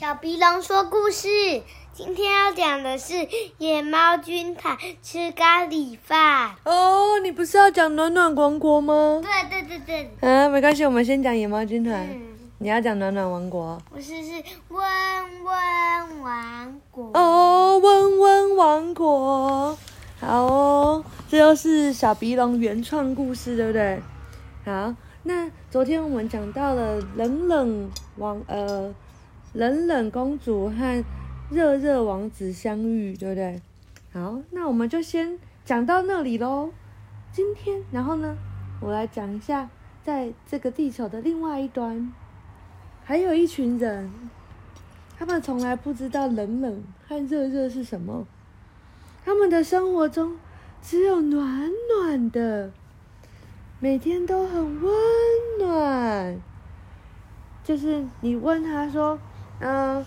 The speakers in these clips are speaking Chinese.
小鼻龙说故事，今天要讲的是野猫军团吃咖喱饭。哦，你不是要讲暖暖王国吗？对对对对，啊，没关系，我们先讲野猫军团。嗯，你要讲暖暖王国。不是是温温王国。哦，温温王国。好哦，这又是小鼻龙原创故事，对不对？好，那昨天我们讲到了冷冷王呃冷冷公主和热热王子相遇，对不对？好，那我们就先讲到那里喽。今天，然后呢，我来讲一下，在这个地球的另外一端，还有一群人，他们从来不知道冷冷和热热是什么，他们的生活中只有暖暖的。每天都很温暖。就是你问他说：“嗯、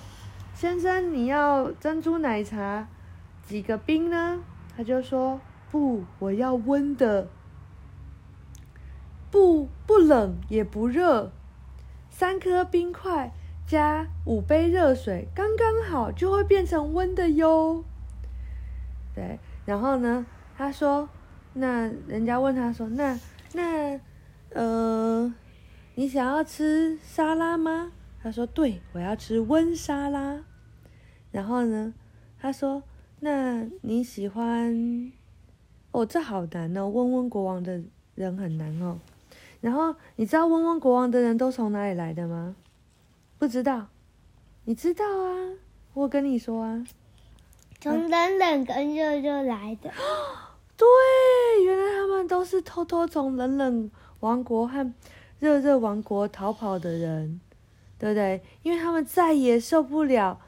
先生，你要珍珠奶茶几个冰呢？”他就说：“不，我要温的，不不冷也不热，三颗冰块加五杯热水，刚刚好就会变成温的哟。”对，然后呢，他说：“那人家问他说，那那呃，你想要吃沙拉吗？”他说：“对，我要吃温沙拉。”然后呢，他说：“那你喜欢？哦，这好难哦，温温国王的人很难哦。然后你知道温温国王的人都从哪里来的吗？不知道？你知道啊？我跟你说啊。从冷冷跟热热来的。对，原来他们都是偷偷从冷冷王国和热热王国逃跑的人，对不对？因为他们再也受不了，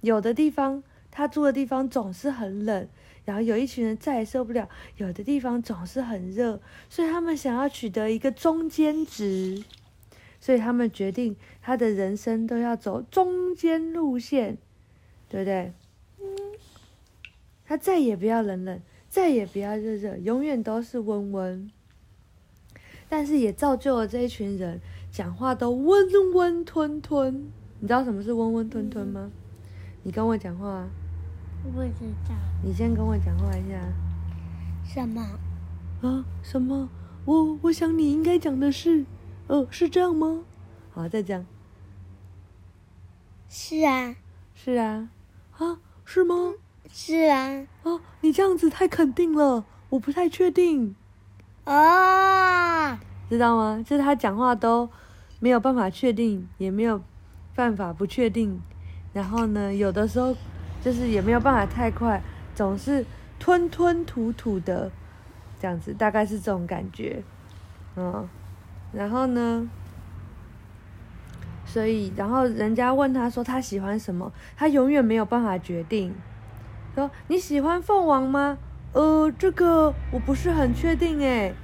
有的地方他住的地方总是很冷，然后有一群人再也受不了，有的地方总是很热，所以他们想要取得一个中间值，所以他们决定他的人生都要走中间路线，对不对？他再也不要冷冷。再也不要热热，永远都是温温。但是也造就了这一群人讲话都温温吞吞。你知道什么是温温吞吞吗？你跟我讲话、啊，不知道你先跟我讲话一下。什么？啊？什么？我我想你应该讲的是，呃，是这样吗？好，再讲。是啊，是啊。啊？是吗？是啊。啊，你这样子太肯定了，我不太确定，哦，知道吗？就是他讲话都没有办法确定，也没有办法不确定，然后呢，有的时候就是也没有办法太快，总是吞吞吐吐的，这样子，大概是这种感觉，嗯，然后呢，所以，然后人家问他说他喜欢什么，他永远没有办法决定。说你喜欢凤凰吗？呃，这个我不是很确定诶。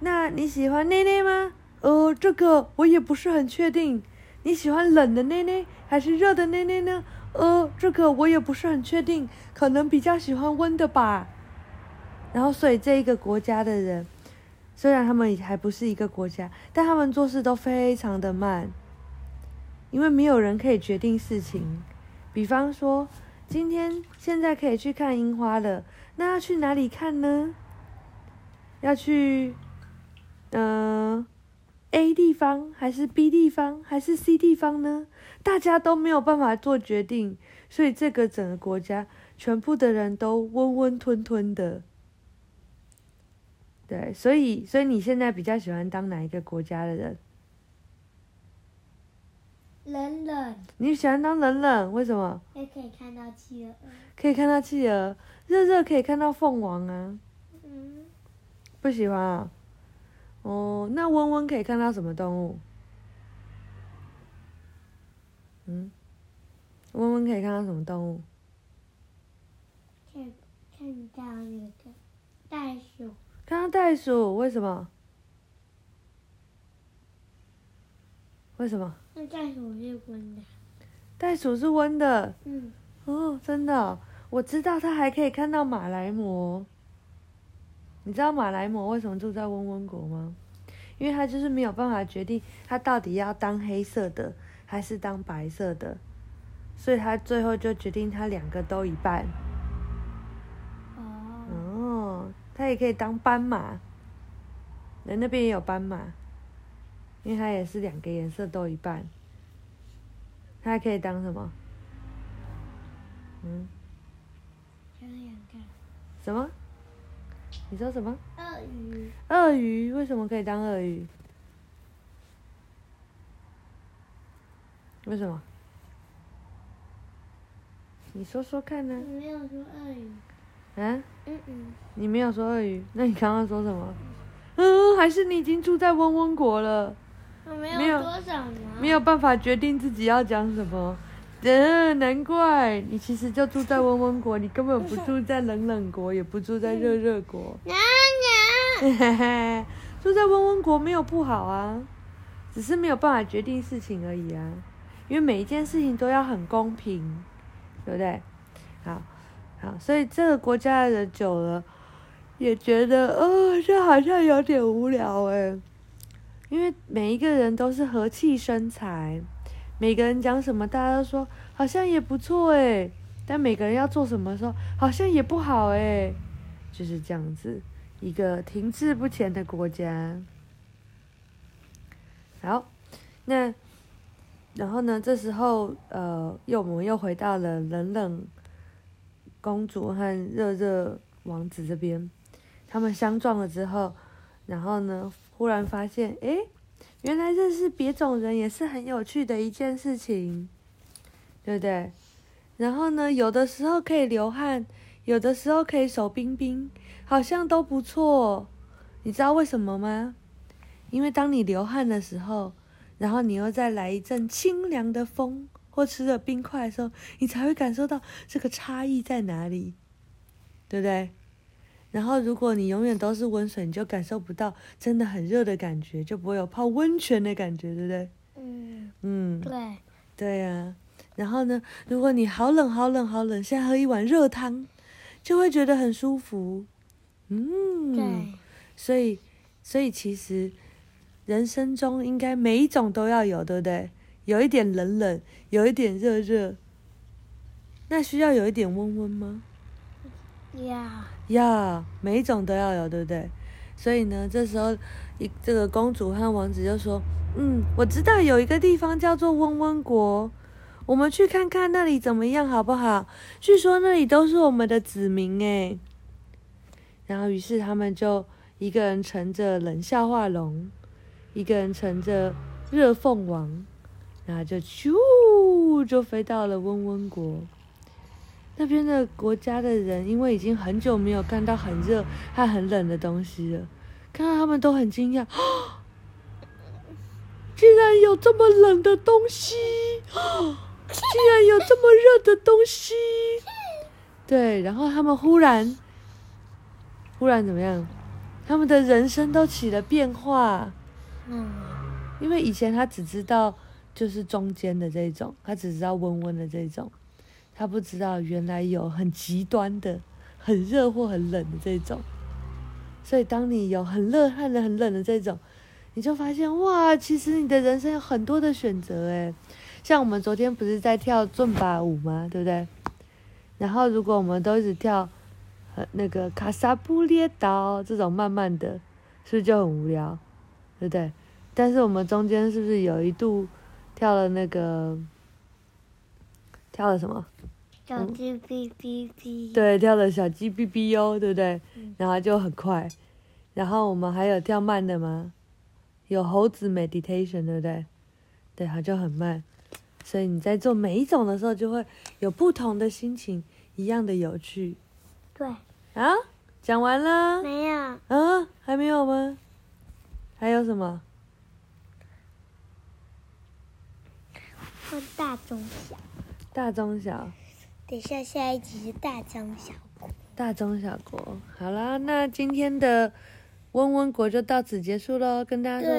那你喜欢内内吗？呃，这个我也不是很确定。你喜欢冷的内内还是热的内内呢？呃，这个我也不是很确定，可能比较喜欢温的吧。然后，所以这一个国家的人，虽然他们还不是一个国家，但他们做事都非常的慢，因为没有人可以决定事情。比方说。今天现在可以去看樱花了，那要去哪里看呢？要去，嗯、A 地方还是 B 地方还是 C 地方呢？大家都没有办法做决定，所以这个整个国家全部的人都温温吞吞的。对，所以所以你现在比较喜欢当哪一个国家的人？冷冷你喜欢当冷冷，为什么？也可以看到企鹅。可以看到企鹅，热热可以看到凤凰啊。嗯，不喜欢啊？哦，那温温可以看到什么动物？嗯，温温可以看到什么动物？看看到那个袋鼠。看到袋鼠，为什么？为什么？那袋鼠是温的。袋鼠是温的嗯，哦，真的哦、我知道它还可以看到马来貘。你知道马来貘为什么住在温温国吗？因为他就是没有办法决定他到底要当黑色的还是当白色的，所以他最后就决定他两个都一半。哦，哦，他也可以当斑马，人那边也有斑马，因为他也是两个颜色都一半。他还可以当什么？嗯，什么？你说什么？鳄鱼，鳄鱼为什么可以当鳄鱼？为什么？你说说看呢、没有说鳄鱼，啊？嗯嗯，你没有说鳄鱼，那你刚刚说什么？嗯，还是你已经住在温温国了，我没没有没有办法决定自己要讲什么。嗯，难怪你其实就住在温温国，你根本不住在冷冷国，也不住在热热国。娘娘，住在温温国没有不好啊，只是没有办法决定事情而已啊。因为每一件事情都要很公平，对不对？好，好，所以这个国家的人久了，也觉得，哦，这好像有点无聊哎。因为每一个人都是和气生财，每个人讲什么，大家都说好像也不错哎，但每个人要做什么时候，好像也不好哎，就是这样子。一个停滞不前的国家。好，那然后呢？这时候，呃，又我们又回到了冷冷公主和热热王子这边，他们相撞了之后，然后呢，忽然发现，诶，原来认识别种人也是很有趣的一件事情，对不对？然后呢，有的时候可以流汗，有的时候可以手冰冰，好像都不错。你知道为什么吗？因为当你流汗的时候，然后你又再来一阵清凉的风，或吃了冰块的时候，你才会感受到这个差异在哪里，对不对？然后如果你永远都是温水，你就感受不到真的很热的感觉，就不会有泡温泉的感觉，对不对？嗯，嗯，对，对呀、然后呢，如果你好冷好冷好冷，现在喝一碗热汤，就会觉得很舒服。嗯，对，所以，所以其实人生中应该每一种都要有，对不对？有一点冷冷，有一点热热，那需要有一点温温吗？呀，要，每一种都要有，对不对？所以呢，这时候一这个公主和王子就说：“嗯，我知道有一个地方叫做温温国，我们去看看那里怎么样，好不好？据说那里都是我们的子民诶。”然后，于是他们就一个人乘着冷笑话龙，一个人乘着热凤凰，然后就咻就飞到了温温国。那边的国家的人，因为已经很久没有看到很热和很冷的东西了，看到他们都很惊讶，竟然有这么冷的东西，竟然有这么热的东西。对，然后他们忽然，忽然怎么样？他们的人生都起了变化。嗯，因为以前他只知道就是中间的这种，他只知道温温的这种，他不知道原来有很极端的、很热或很冷的这种。所以当你有很热和很冷的这种，你就发现哇，其实你的人生有很多的选择诶。像我们昨天不是在跳尊巴舞吗？对不对？然后如果我们都一直跳，呃，那个卡萨布列岛这种慢慢的，是不是就很无聊？对不对？但是我们中间是不是有一度跳了那个跳了什么？小鸡哔哔哔，，对，跳的小鸡哔哔哟，对不对嗯？然后就很快，然后我们还有跳慢的吗？有猴子 meditation，对不对？对，它就很慢，所以你在做每一种的时候，就会有不同的心情，一样的有趣对，啊。讲完了没有，啊？还没有吗？还有什么？分大中小。大中小。等下，下一集是大中小国。大中小国，好啦，那今天的温温国就到此结束喽，跟大家说